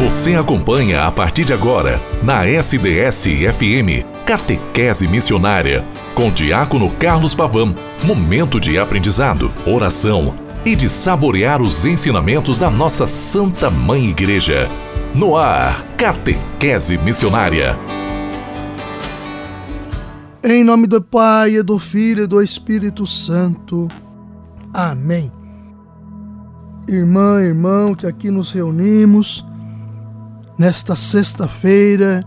Você acompanha a partir de agora, na SDS-FM, Catequese Missionária, com Diácono Carlos Pavão. Momento de aprendizado, oração e de saborear os ensinamentos da nossa Santa Mãe Igreja. No ar, Catequese Missionária. Em nome do Pai, do Filho e do Espírito Santo. Amém. Irmã, irmão, que aqui nos reunimos nesta sexta-feira,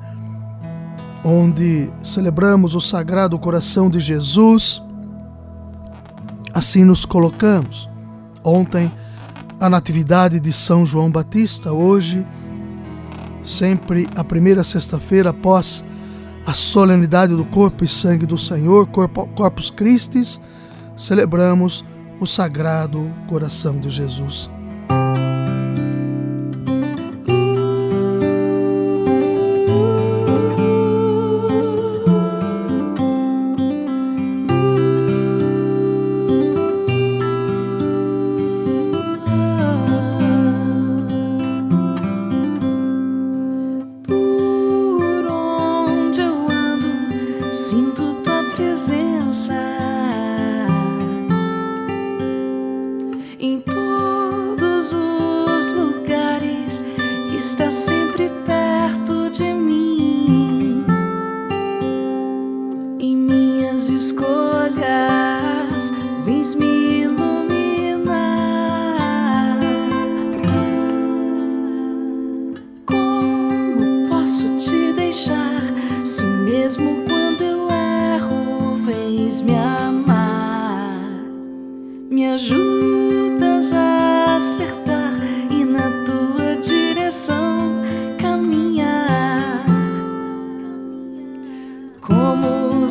onde celebramos o Sagrado Coração de Jesus, assim nos colocamos. Ontem, a Natividade de São João Batista, hoje, sempre a primeira sexta-feira após a solenidade do corpo e sangue do Senhor, Corpus Christi, celebramos o Sagrado Coração de Jesus. presença.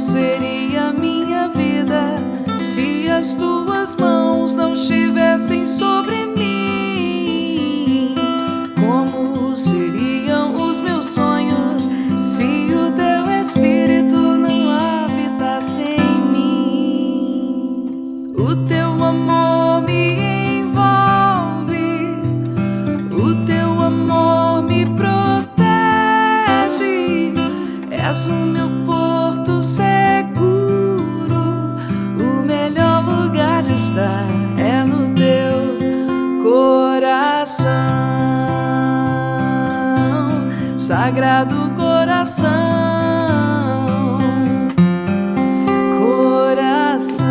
seria minha vida se as tuas Sagrado Coração, Coração,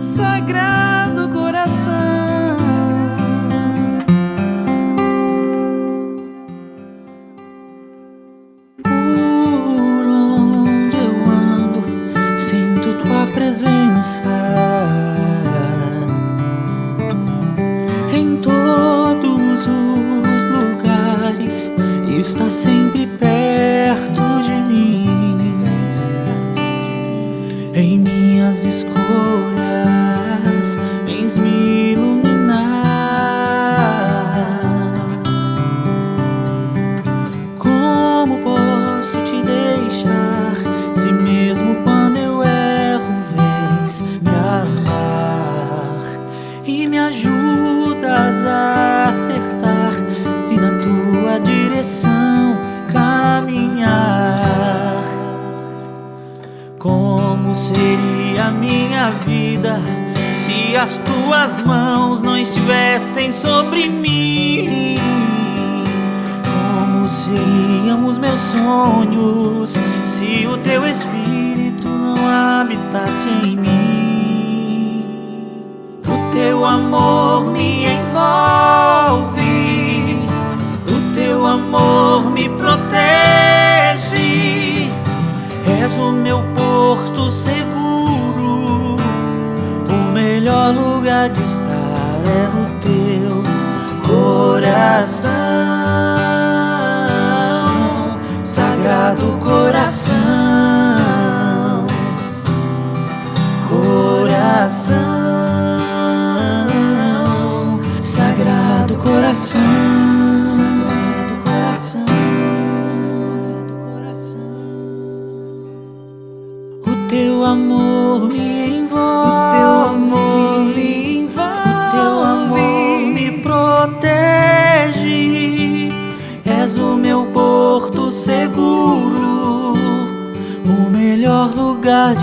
Sagrado Coração. Por onde eu ando, sinto tua presença. Em minhas escolhas, vens vida se as tuas mãos não estivessem sobre mim? Como seriam os meus sonhos se o teu espírito não habitasse em mim? O teu amor me envolve, o teu amor me protege, és o meu porto seguro. Lugar de estar é no teu coração, sagrado coração, coração, sagrado coração.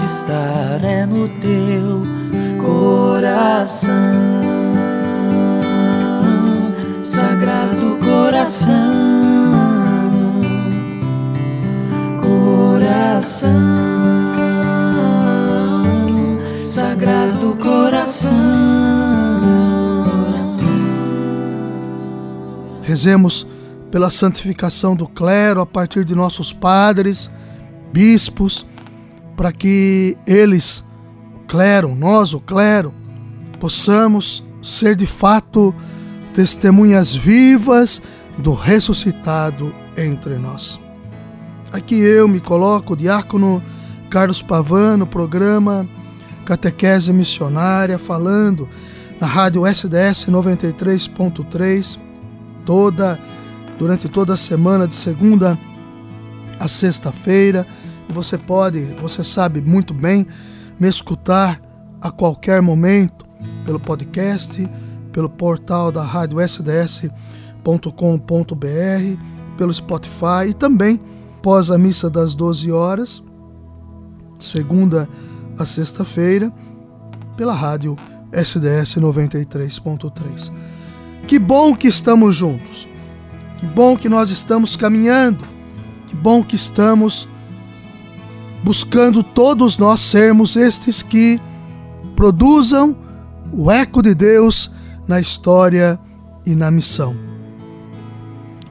Estar é no teu coração, sagrado coração, coração, sagrado coração. Rezemos pela santificação do clero a partir de nossos padres, bispos, para que eles, o clero, nós, o clero, possamos ser de fato testemunhas vivas do ressuscitado entre nós. Aqui eu me coloco, diácono Carlos Pavano, programa Catequese Missionária, falando na rádio SDS 93.3, toda durante toda a semana, de segunda a sexta-feira. E você pode, você sabe muito bem, me escutar a qualquer momento pelo podcast, pelo portal da rádio sds.com.br, pelo Spotify e também pós a missa das 12 horas, segunda a sexta-feira, pela rádio SDS 93.3. Que bom que estamos juntos. Que bom que nós estamos caminhando. Que bom que estamos buscando todos nós sermos estes que produzam o eco de Deus na história e na missão.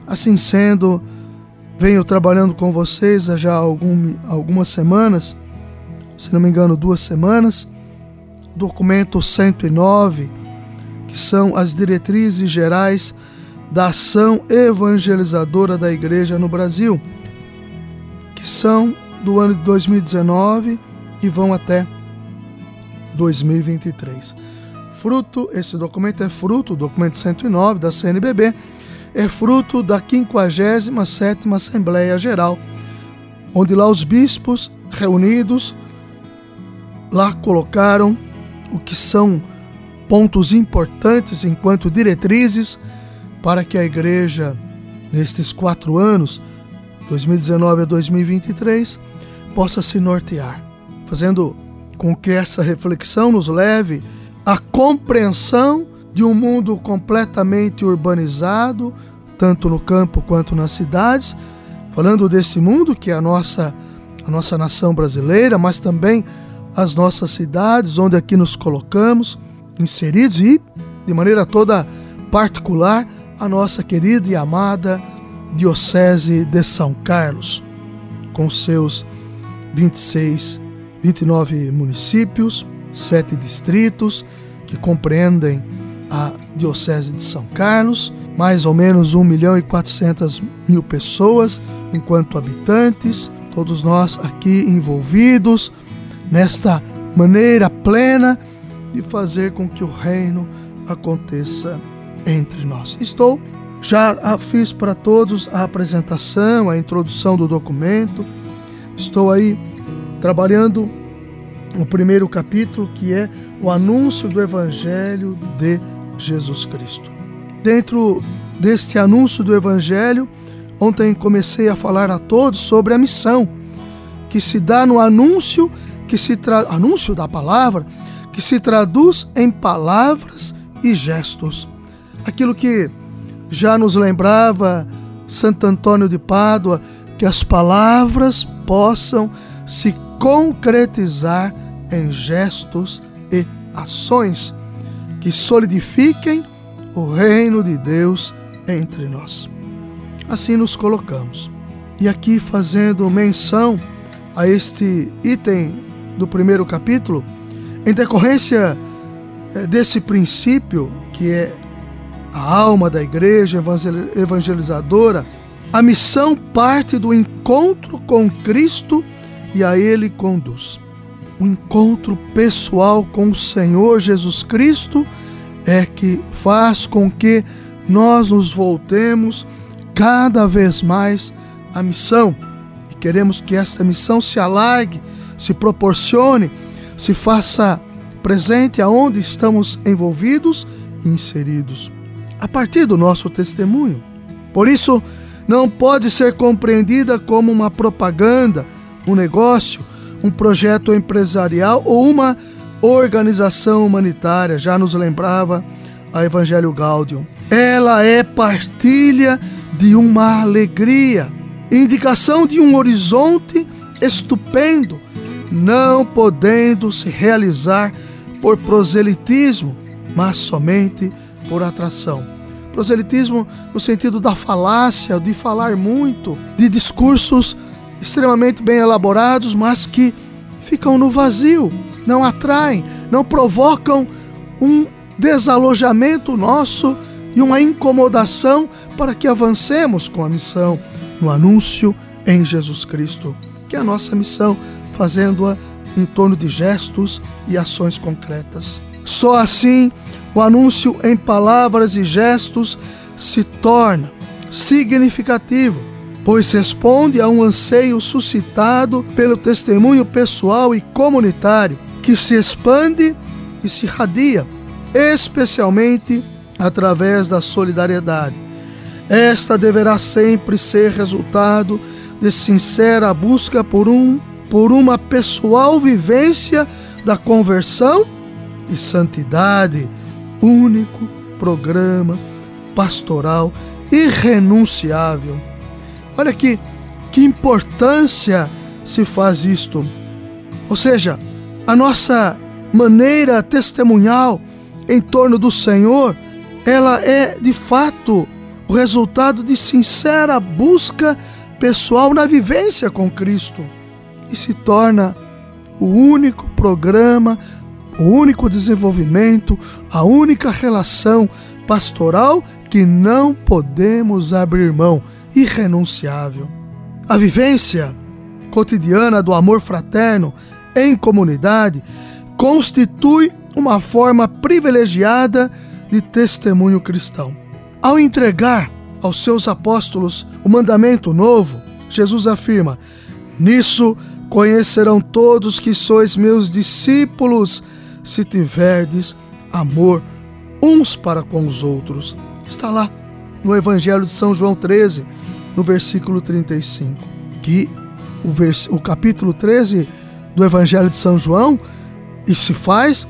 Assim sendo, venho trabalhando com vocês há já algum, algumas semanas, se não me engano, duas semanas, documento 109, que são as diretrizes gerais da ação evangelizadora da igreja no Brasil, que são do ano de 2019 e vão até 2023. Fruto, esse documento é fruto, o documento 109 da CNBB, é fruto da 57ª Assembleia Geral, onde lá os bispos reunidos lá colocaram o que são pontos importantes enquanto diretrizes para que a igreja, nestes quatro anos, 2019 a 2023, possa se nortear, fazendo com que essa reflexão nos leve à compreensão de um mundo completamente urbanizado, tanto no campo quanto nas cidades, falando desse mundo que é a nossa, a nossa nação brasileira, mas também as nossas cidades, onde aqui nos colocamos, inseridos e, de maneira toda particular, a nossa querida e amada Diocese de São Carlos, com seus 26, 29 municípios, sete distritos que compreendem a Diocese de São Carlos, mais ou menos 1 milhão e 400 mil pessoas enquanto habitantes, todos nós aqui envolvidos nesta maneira plena de fazer com que o reino aconteça entre nós. Estou, já fiz para todos a apresentação, a introdução do documento. Estou aí trabalhando o primeiro capítulo, que é o anúncio do Evangelho de Jesus Cristo. Dentro deste anúncio do Evangelho, ontem comecei a falar a todos sobre a missão que se dá no anúncio que se tra... anúncio da palavra que se traduz em palavras e gestos aquilo que já nos lembrava Santo Antônio de Pádua, que as palavras possam se concretizar em gestos e ações que solidifiquem o reino de Deus entre nós. Assim nos colocamos. E aqui fazendo menção a este item do primeiro capítulo, em decorrência eh, desse princípio que é a alma da igreja evangelizadora, a missão parte do encontro com Cristo e a Ele conduz. O encontro pessoal com o Senhor Jesus Cristo é que faz com que nós nos voltemos cada vez mais à missão. E queremos que esta missão se alargue, se proporcione, se faça presente aonde estamos envolvidos e inseridos a partir do nosso testemunho. Por isso, não pode ser compreendida como uma propaganda, um negócio, um projeto empresarial ou uma organização humanitária, já nos lembrava a Evangelho Gaudium. Ela é partilha de uma alegria, indicação de um horizonte estupendo, não podendo se realizar por proselitismo, mas somente por atração. Proselitismo no sentido da falácia, de falar muito, de discursos extremamente bem elaborados, mas que ficam no vazio, não atraem, não provocam um desalojamento nosso e uma incomodação para que avancemos com a missão no anúncio em Jesus Cristo, que é a nossa missão, fazendo-a em torno de gestos e ações concretas. Só assim o anúncio em palavras e gestos se torna significativo, pois responde a um anseio suscitado pelo testemunho pessoal e comunitário que se expande e se radia, especialmente através da solidariedade. Esta deverá sempre ser resultado de sincera busca por um por uma pessoal vivência da conversão e santidade, único programa pastoral irrenunciável. Olha aqui que importância se faz isto. Ou seja, a nossa maneira testemunhal em torno do Senhor, ela é de fato o resultado de sincera busca pessoal na vivência com Cristo e se torna o único programa, o único desenvolvimento, a única relação pastoral que não podemos abrir mão, irrenunciável. A vivência cotidiana do amor fraterno em comunidade constitui uma forma privilegiada de testemunho cristão. Ao entregar aos seus apóstolos o mandamento novo, Jesus afirma: Nisso conhecerão todos que sois meus discípulos, se tiverdes amor uns para com os outros. Está lá no Evangelho de São João 13, no versículo 35, que o, vers... o capítulo 13 do Evangelho de São João e se faz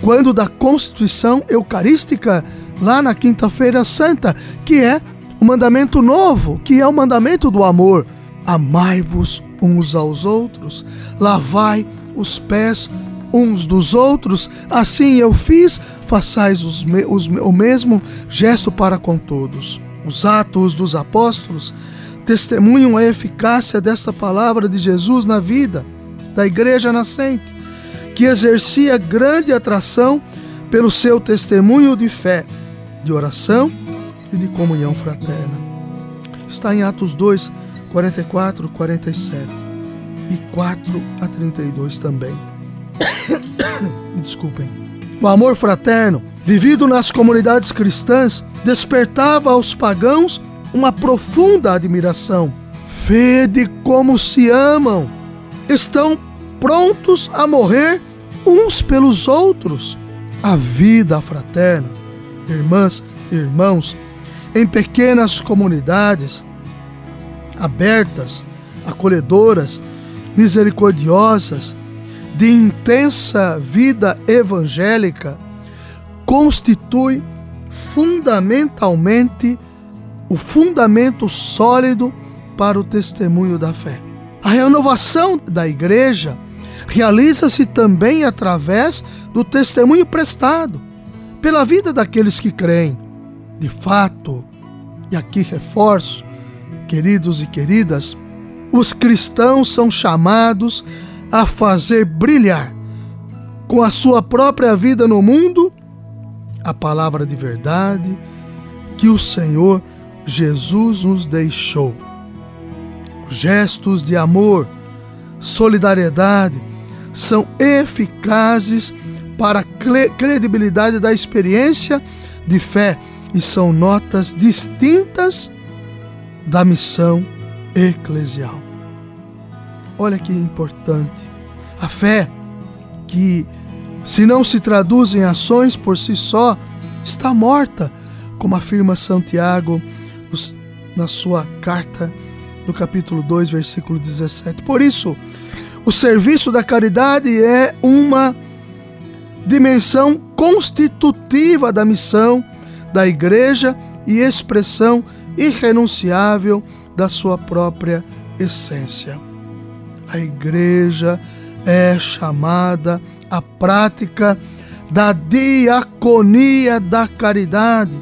quando da constituição eucarística lá na quinta-feira santa, que é o mandamento novo, que é o mandamento do amor. Amai-vos uns aos outros, lavai os pés uns dos outros, assim eu fiz, façais os, os, o mesmo gesto para com todos. Os atos dos apóstolos testemunham a eficácia desta palavra de Jesus na vida da igreja nascente, que exercia grande atração pelo seu testemunho de fé, de oração e de comunhão fraterna. Está em Atos 2, 44, 47 e 4 a 32 também. Desculpem. O amor fraterno, vivido nas comunidades cristãs, despertava aos pagãos uma profunda admiração. Vede como se amam. Estão prontos a morrer uns pelos outros. A vida fraterna, irmãs e irmãos, em pequenas comunidades abertas, acolhedoras, misericordiosas, de intensa vida evangélica constitui fundamentalmente o fundamento sólido para o testemunho da fé. A renovação da igreja realiza-se também através do testemunho prestado pela vida daqueles que creem. De fato, e aqui reforço, queridos e queridas, os cristãos são chamados a fazer brilhar com a sua própria vida no mundo a palavra de verdade que o Senhor Jesus nos deixou. Gestos de amor, solidariedade são eficazes para a credibilidade da experiência de fé e são notas distintas da missão eclesial. Olha que importante. A fé, que se não se traduz em ações por si só, está morta, como afirma Santiago na sua carta, no capítulo 2, versículo 17. Por isso, O serviço da caridade é uma dimensão constitutiva da missão da igreja e expressão irrenunciável da sua própria essência. A igreja é chamada à prática da diaconia da caridade.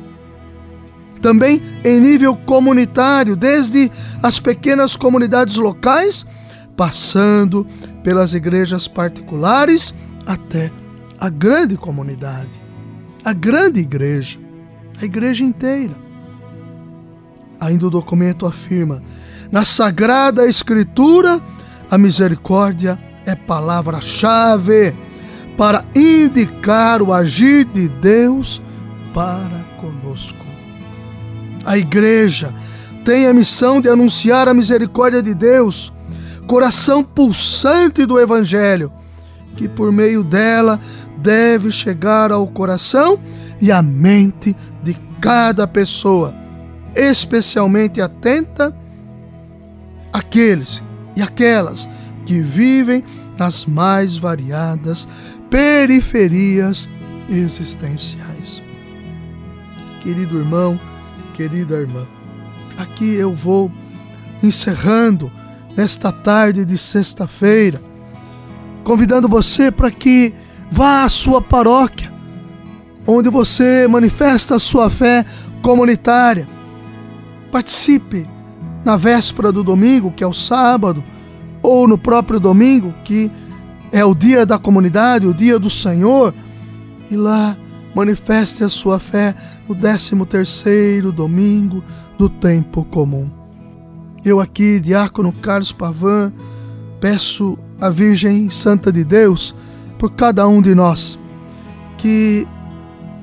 Também em nível comunitário, desde as pequenas comunidades locais, passando pelas igrejas particulares até a grande comunidade, a grande igreja, a igreja inteira. Ainda o documento afirma: na Sagrada Escritura, a misericórdia é palavra-chave para indicar o agir de Deus para conosco. A igreja tem a missão de anunciar a misericórdia de Deus, coração pulsante do Evangelho, que por meio dela deve chegar ao coração e à mente de cada pessoa, especialmente atenta àqueles e aquelas que vivem nas mais variadas periferias existenciais. Querido irmão, querida irmã, aqui eu vou encerrando nesta tarde de sexta-feira, convidando você para que vá à sua paróquia, onde você manifesta a sua fé comunitária. Participe na véspera do domingo, que é o sábado, ou no próprio domingo, que é o dia da comunidade, o dia do Senhor, e lá manifeste a sua fé no 13 terceiro domingo do tempo comum. Eu aqui, diácono Carlos Pavan, peço à Virgem Santa de Deus por cada um de nós que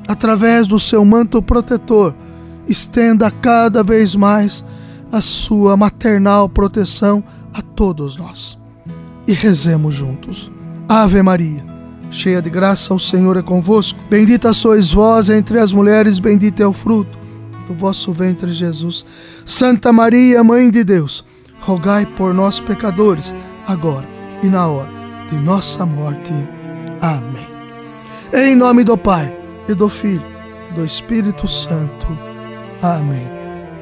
através do seu manto protetor estenda cada vez mais a sua maternal proteção a todos nós. E rezemos juntos. Ave Maria, cheia de graça, o Senhor é convosco. Bendita sois vós entre as mulheres, bendito é o fruto do vosso ventre, Jesus. Santa Maria, Mãe de Deus, rogai por nós, pecadores, agora e na hora de nossa morte. Amém. Em nome do Pai, e do Filho, e do Espírito Santo. Amém.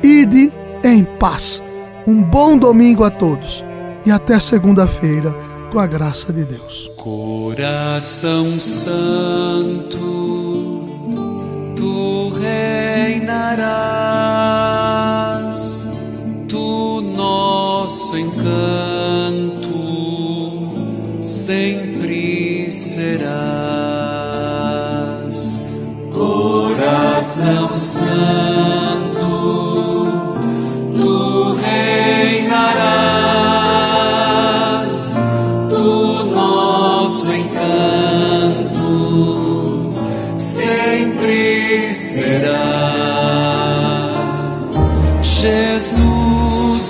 Ide em paz. Um bom domingo a todos e até segunda-feira com a graça de Deus. Coração Santo, tu reinarás, tu nosso encanto sempre serás. Coração Santo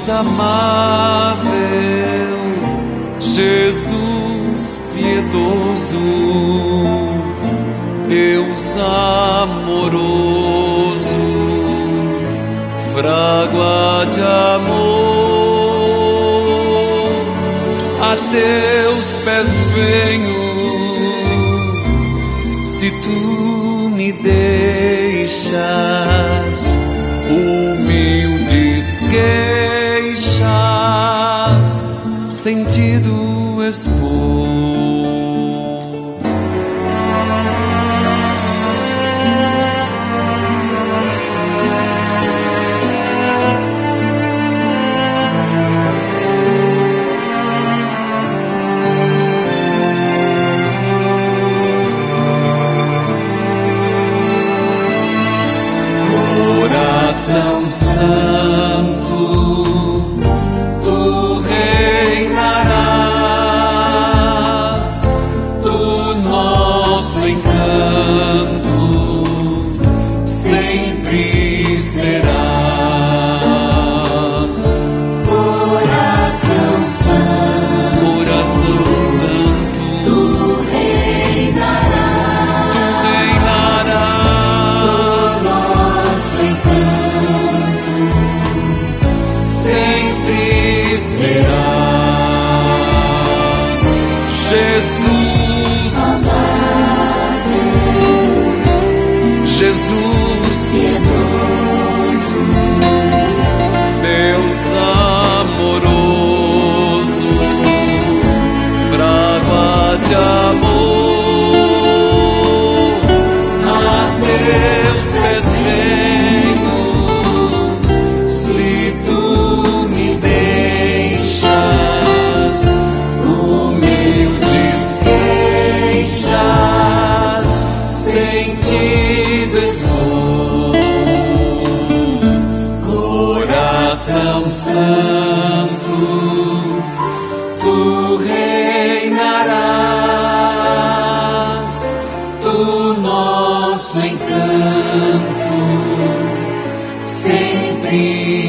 amável, Jesus piedoso, Deus amoroso, frágua de amor, a teus pés venho, se tu me deixas humildes que sentido expor. Coração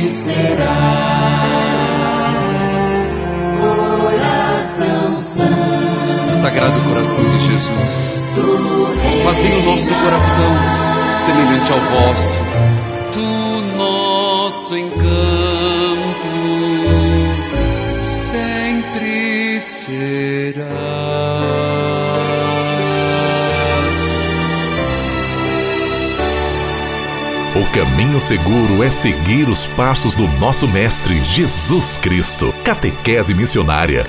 serás. Sagrado coração de Jesus, fazei o nosso coração semelhante ao vosso, tu nosso encanto caminho seguro é seguir os passos do nosso Mestre Jesus Cristo. Catequese Missionária